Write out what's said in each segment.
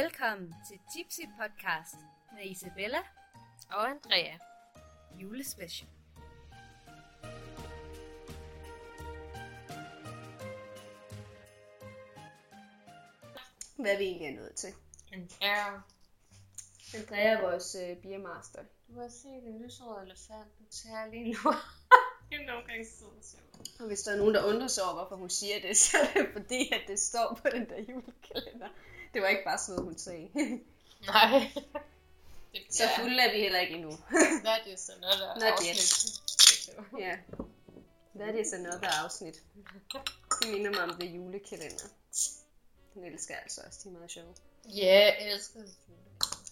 Velkommen til Tipsy Podcast med Isabella Og Andrea. julespecial. Hvad vi egentlig er nået til. Andrea. Andrea er vores øh, biermaster. Du har set en lyserød elefant på tær lige nu. er gange så sjovt. Og hvis der er nogen, der undrer sig over, hvorfor hun siger det, så er det fordi, at det står på den der julekalender. Det var ikke bare sådan noget, hun sagde. Nej. Det så fulde er vi heller ikke endnu. That is another Not afsnit. ja. That is another afsnit. Det minder mig om det julekalender. Den elsker altså også, de er meget sjove. Ja, jeg elsker det.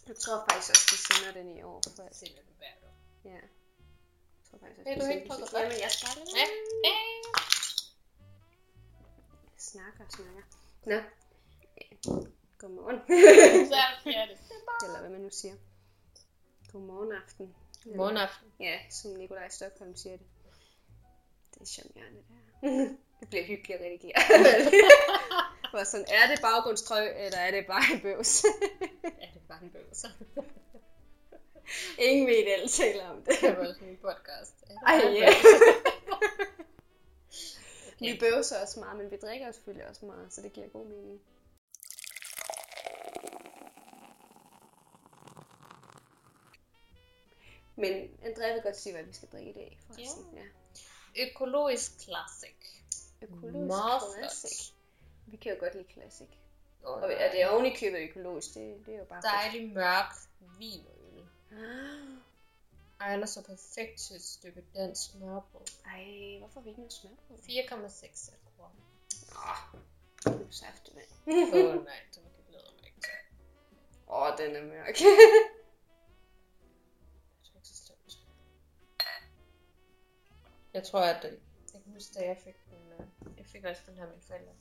Jeg tror faktisk også, de sender den i år. For Jeg ser det hvert år. Ja. Jeg tror faktisk også, de du sender ikke den sidste- det? Jamen, jeg starter. Ja. Ja. Jeg snakker og snakker. Nå. Ja. Godmorgen. Er det. Eller hvad man nu siger. Godmorgen aften. Godmorgen aften. Ja, som Nikolaj Stockholm siger det. Det er charmerende der. det bliver hyggeligt at redigere. Hvor sådan, er det baggrundstrø, eller er det bare en bøvs? Ja, det er bare en bøvser. Ingen ved det, alle taler om det. Det var også min podcast. Er det Ej, en ja. bøvser? Vi bøvser også meget, men vi drikker selvfølgelig også meget, så det giver god mening. Men Andrea vil godt sige, hvad vi skal drikke i dag. Forresten. Ja. Økologisk classic. Økologisk Meget classic. Vi kan jo godt lide classic. Og Og at det er oven i købet økologisk, det, det er jo bare dejlig mørk vinøl. fedt. Egner sig perfekt til et stykke dansk smørbrød. Ej, hvorfor har vi ikke noget smør på? 4,6 alkohol. Åh, det er saftig, mand. Åh oh, nej, den glæder mig ikke. Åh, den er mørk. Jeg tror, at det, jeg kan huske, da jeg fik den, øh, jeg fik også den her med mine forældre.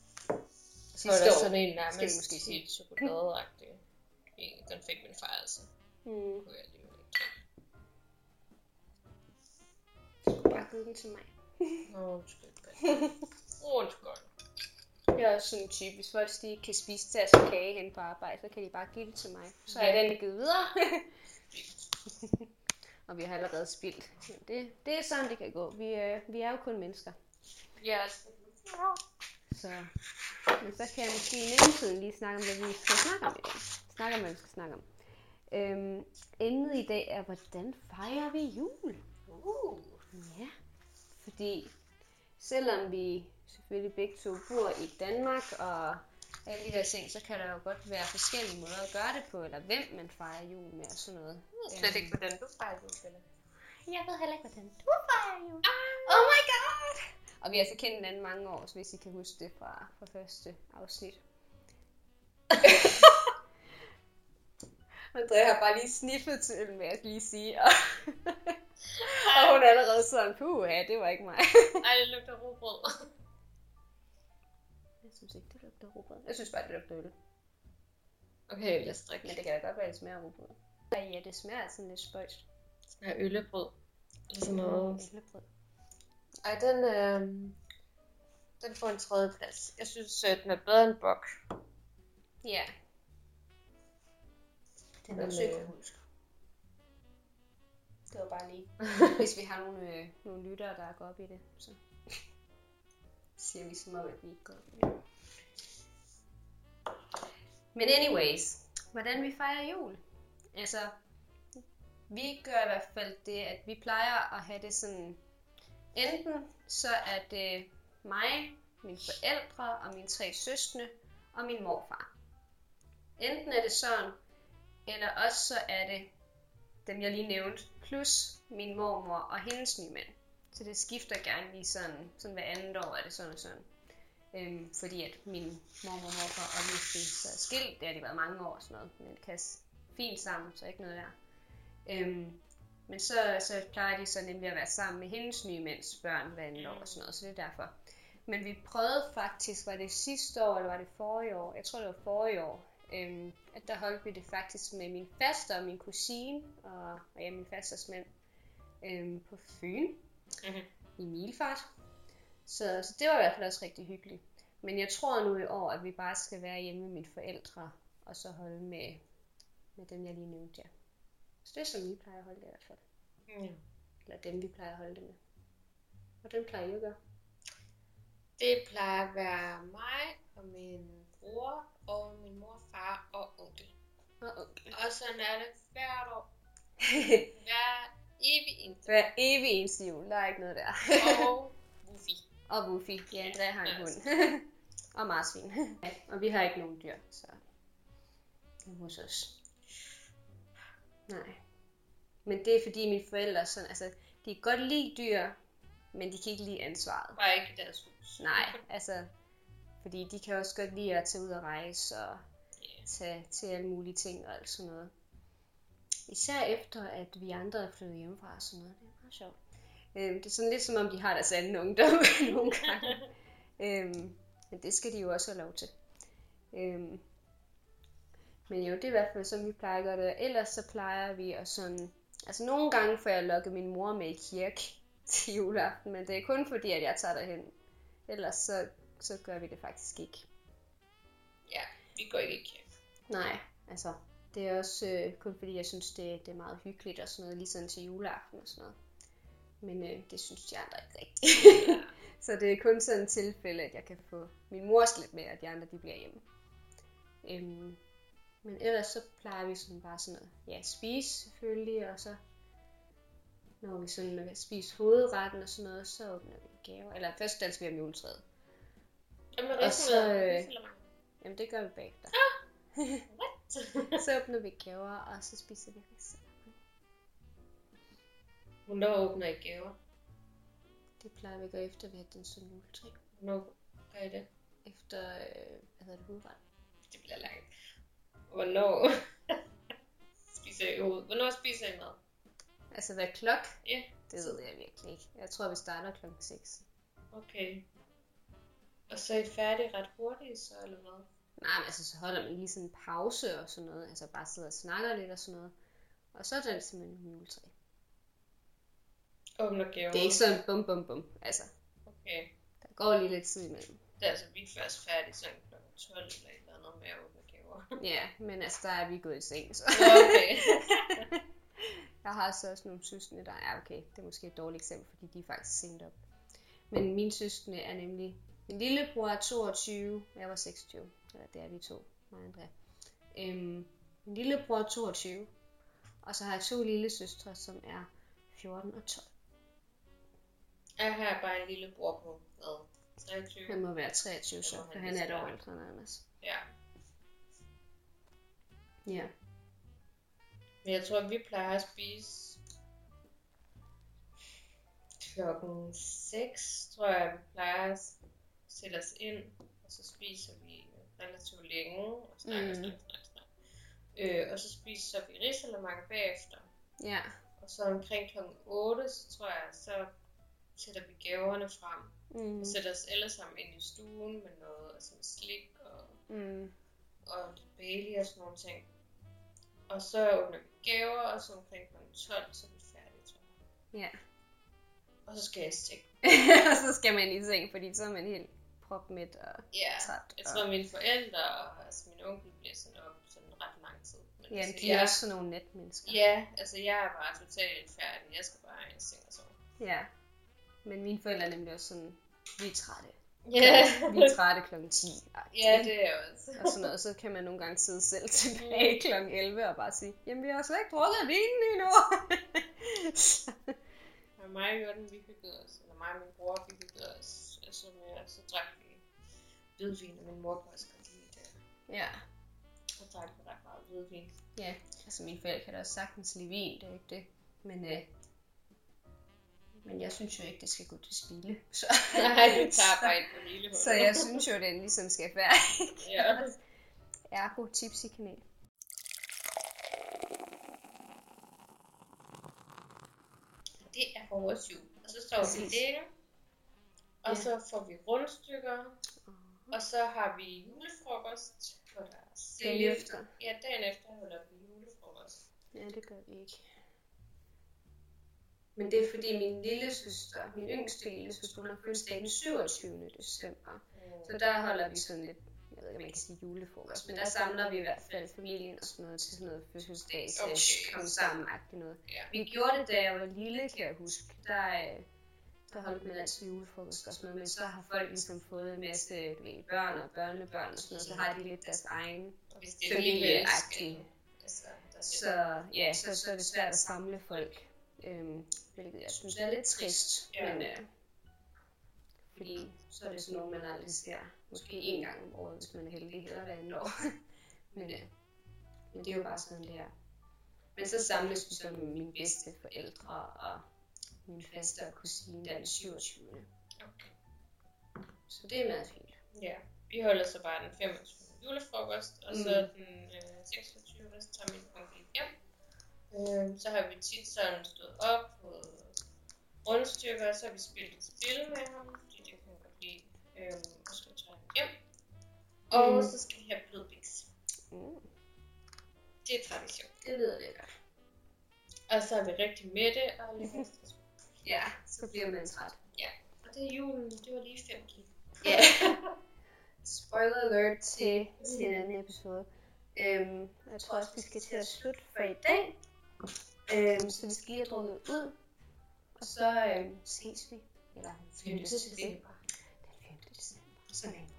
Så var der sådan en skal nærmest måske sige. chokoladeagtig. En, Den fik min far altså. Hmm. Kunne jeg alligevel ikke. Du skulle bare give den til mig. Nå, undskyld. Undskyld. Jeg er også sådan en type, hvis folk de ikke kan spise som kage hen på arbejde, så kan de bare give det til mig. Så er den givet videre. og vi har allerede spildt. Men det, det er sådan, det kan gå. Vi, øh, vi er jo kun mennesker. Ja, Så, men så kan jeg måske i mellemtiden lige snakke om, hvad vi skal snakke om i dag. Snakke om, hvad vi skal snakke om. Øhm, emnet i dag er, hvordan fejrer vi jul? uh. Ja, fordi selvom vi selvfølgelig begge to bor i Danmark og alle de der ting, så kan der jo godt være forskellige måder at gøre det på, eller hvem man fejrer jul med og sådan noget. Jeg ved slet ikke, hvordan du fejrer jul, Bella. Jeg ved heller ikke, hvordan du fejrer jul. Oh my god! Og vi har altså kendt hinanden mange år, så hvis I kan huske det fra, fra første afsnit. Andrea har bare lige sniffet til øl med at lige sige, og, og hun er allerede sådan, puh, ja, det var ikke mig. Ej, det lugter robrød. Jeg synes ikke, det lugter rugbrød. Jeg synes bare, det lugter øl. Okay, os drikke. Men det kan da godt være, at det smager af rugbrød. Ej, ja, det smager sådan lidt spøjst. Ja, øllebrød. Eller sådan noget. Æblebrød. Ej, den, øh, den får en tredje plads. Jeg synes, at den er bedre end Bok. Ja. Den er også øh, økologisk. Det var bare lige. Hvis vi har nogle, øh, nogle lyttere, der går op i det, så siger vi som om, at vi ikke går op. Men anyways, hvordan vi fejrer jul? Altså, vi gør i hvert fald det, at vi plejer at have det sådan, enten så er det mig, mine forældre og mine tre søskende og min morfar. Enten er det sådan, eller også så er det dem, jeg lige nævnte, plus min mormor og hendes nye mand. Så det skifter gerne lige sådan, sådan hver andet år er det sådan og sådan. Øhm, fordi at min mormor og morfar obviously så er skilt, det har de været mange år og sådan noget, men kan fint sammen, så ikke noget der. Øhm, men så, så plejer de så nemlig at være sammen med hendes nye mænds børn hver andet år og sådan noget, så det er derfor. Men vi prøvede faktisk, var det sidste år, eller var det forrige år? Jeg tror, det var forrige år. Øhm, at der holdt vi det faktisk med min faster og min kusine, og, og ja, min fasters mand, øhm, på Fyn Mhm. i Milfart. Så, så det var i hvert fald også rigtig hyggeligt. Men jeg tror nu i år, at vi bare skal være hjemme med mine forældre og så holde med, med dem, jeg lige nævnte, ja. Så det er som vi plejer at holde det i hvert fald. Ja. Eller dem, vi plejer at holde det med. Hvordan plejer I at gøre? Det plejer at være mig og min bror og min mor, far og onkel. Og onkel. Og sådan er det hvert år. Hver evig eneste. Hver evig eneste jul, der er ikke noget der. Og Wuffy. Og Wuffy. Ja, Andrea har en Ja. hund. og marsvin. Ja, og vi har ikke nogen dyr, så hos os. Nej. Men det er fordi mine forældre, sådan, altså, de kan godt lide dyr, men de kan ikke lide ansvaret. Bare ikke i deres hus. Nej, altså, fordi de kan også godt lide at tage ud og rejse og Ja. tage til alle mulige ting og alt sådan noget. Især efter, at vi andre er flyttet hjemmefra og sådan noget. Det er meget sjovt. Øhm, det er sådan lidt som om, de har deres anden ungdom nogle gange. øhm, men det skal de jo også have lov til. Øhm, men jo, det er i hvert fald sådan, vi plejer at gøre det. Ellers så plejer vi at sådan... Altså nogle gange får jeg lukket min mor med i kirke til juleaften, men det er kun fordi, at jeg tager derhen. Ellers så, så gør vi det faktisk ikke. ja, vi går ikke i kirke. Nej, altså, det er også øh, kun fordi, jeg synes, det, det er meget hyggeligt og sådan noget, lige sådan til juleaften og sådan noget. Men øh, det synes de andre ikke rigtigt. så det er kun sådan et tilfælde, at jeg kan få min mor lidt med, og de andre, de bliver hjemme. Øhm, men ellers så plejer vi sådan bare sådan noget, ja, spise selvfølgelig, og så når vi sådan vil spise hovedretten og sådan noget, så åbner vi gaver. Eller først danser vi om juletræet. Jamen, Og så, øh. Jamen det gør vi bagefter. What? Så åbner vi gaver, og så spiser vi risalemang. Hvornår åbner I gaver? Det plejer vi at gøre efter, vi har den sådan juletræ. Hvornår gør I det? Efter, øh, hvad hedder det, hovedret. Det bliver langt. Hvornår spiser I ud? Hvornår spiser I mad? Altså hvad klok? Ja. Det ved jeg virkelig ikke. Jeg tror, vi starter klokken 6. Okay. Og så er I færdige ret hurtigt, så eller hvad? Nej, men altså så holder man lige sådan en pause og sådan noget. Altså bare sidder og snakker lidt og sådan noget. Og så er det simpelthen en juletræ. Åbner gaver. Det er ikke sådan bum bum bum. Altså, Okay. der går lige lidt tid imellem. Det er altså, vi er først færdige sådan kl. 12 eller et eller andet med at åbne gaver. Ja, men altså der er vi gået i seng, så. Okay. Jeg har så også nogle søskende, der er okay. Det er måske et dårligt eksempel, fordi de er faktisk sent op. Men mine søskende er nemlig... Min lillebror er 22, og jeg var 26. Eller det er vi to, mig og Andrea. Øhm, min lillebror er 22, og så har jeg to lille søstre, som er 14 og 12. Jeg har bare en lille bror på, hvad? 23? Han må være 23 så, for han er et år ældre end Anders. Ja. Ja. Men jeg tror, vi plejer at spise klokken 6, tror jeg, vi plejer at sætte os ind, og så spiser vi relativt længe, og snakker, Mm. snakker, snakker, snakker. Øh, og så spiser vi risalemang bagefter. Ja. Og så omkring klokken 8, så tror jeg, så sætter vi gaverne frem. Mm. Og sætter os alle sammen ind i stuen med noget altså med slik og, Mm. og lidt Bailey og sådan nogle ting. Og så åbner vi gaver, og så omkring klokken 12, så er vi færdige, tror jeg. Ja. Og så skal jeg stikke. og så skal man i seng, fordi så er man helt propmæt og Ja, træt. jeg og- tror, mine forældre og altså min onkel bliver sådan op sådan ret lang tid. Men Ja, altså, de er jeg, også sådan nogle netmennesker. Ja, altså jeg er bare totalt færdig. Jeg skal bare i seng og sove. ja. Men mine forældre er nemlig også sådan, vi er trætte. Ja, Vi er trætte klokken 10. ja det er også. Og sådan noget, så kan man nogle gange sidde selv tilbage klokken 11 og bare sige, jamen vi har slet ikke drukket vinen endnu. Og mig og Jørgen, vi hyggede os. Eller mig og min bror, vi hyggede os. Altså med, så drak vi hvidvin, og min mor kunne også godt lide det. ja. Så drak vi ret meget hvidvin. ja, altså mine forældre kan da også sagtens lide vin, det er ikke det. Men, øh, men jeg synes jo ikke, det skal gå til spilde. Så, Nej, du tager bare et på hele så jeg synes jo, den ligesom skal være Ja. Ergo Tipsy kanal. Det er vores jul. Og så står vi det. Og Ja. så får vi rundstykker. Og så har vi julefrokost. Hvor der er Dagen efter. Ja, dagen efter holder vi julefrokost. Ja, det gør vi ikke. Men det er fordi min lille søster, min yngste lille søster, hun har fødselsdag den 27. december. Så der holder vi sådan lidt, jeg ved ikke, man kan sige julefrokost, men der samler vi i hvert fald familien og sådan noget til sådan noget fødselsdags Okay. okay. kom sammen noget. Ja. Vi gjorde det, da jeg var lille, kan jeg huske. Der, øh, der holdt man altid julefrokost og sådan noget, men så har folk ligesom fået en masse ved, børn og børnebørn og sådan noget, så har de lidt deres egen familieagtige. Altså, der Så ja, så, så er det svært at samle folk, øhm, hvilket jeg synes er lidt trist. Ja. Men, øh, fordi så er det sådan noget, man aldrig ser. Måske en gang om året, hvis man er heldig, eller hver andet år. men, øh, men det er jo bare sådan, det er. Men så samles vi så med mine bedste forældre og min faste kusine den 27. Okay. Så det er meget fint. Ja, vi holder så bare den 25. julefrokost, og så den øh, 26. så tager min onkel hjem. Øh, så har vi tit sådan stået op på rundstykker, og så har vi spillet et spil med ham, fordi det kan godt lide. Øh, og så tager han hjem. Og Mm. så skal vi have blodbiks. Mm, Det er tradition. det lyder lækkert. Og så er vi rigtig mætte og små. Ja, så bliver man træt. Og det er julen, det var lige 5 kilo. Ja. Spoiler alert til, til en anden episode. Øhm, jeg tror også, vi skal til at slutte for i dag. Øhm, så vi skal lige have drukket ud. Og så øhm, ses vi. Eller 5. december. Den 5. december. Sådan.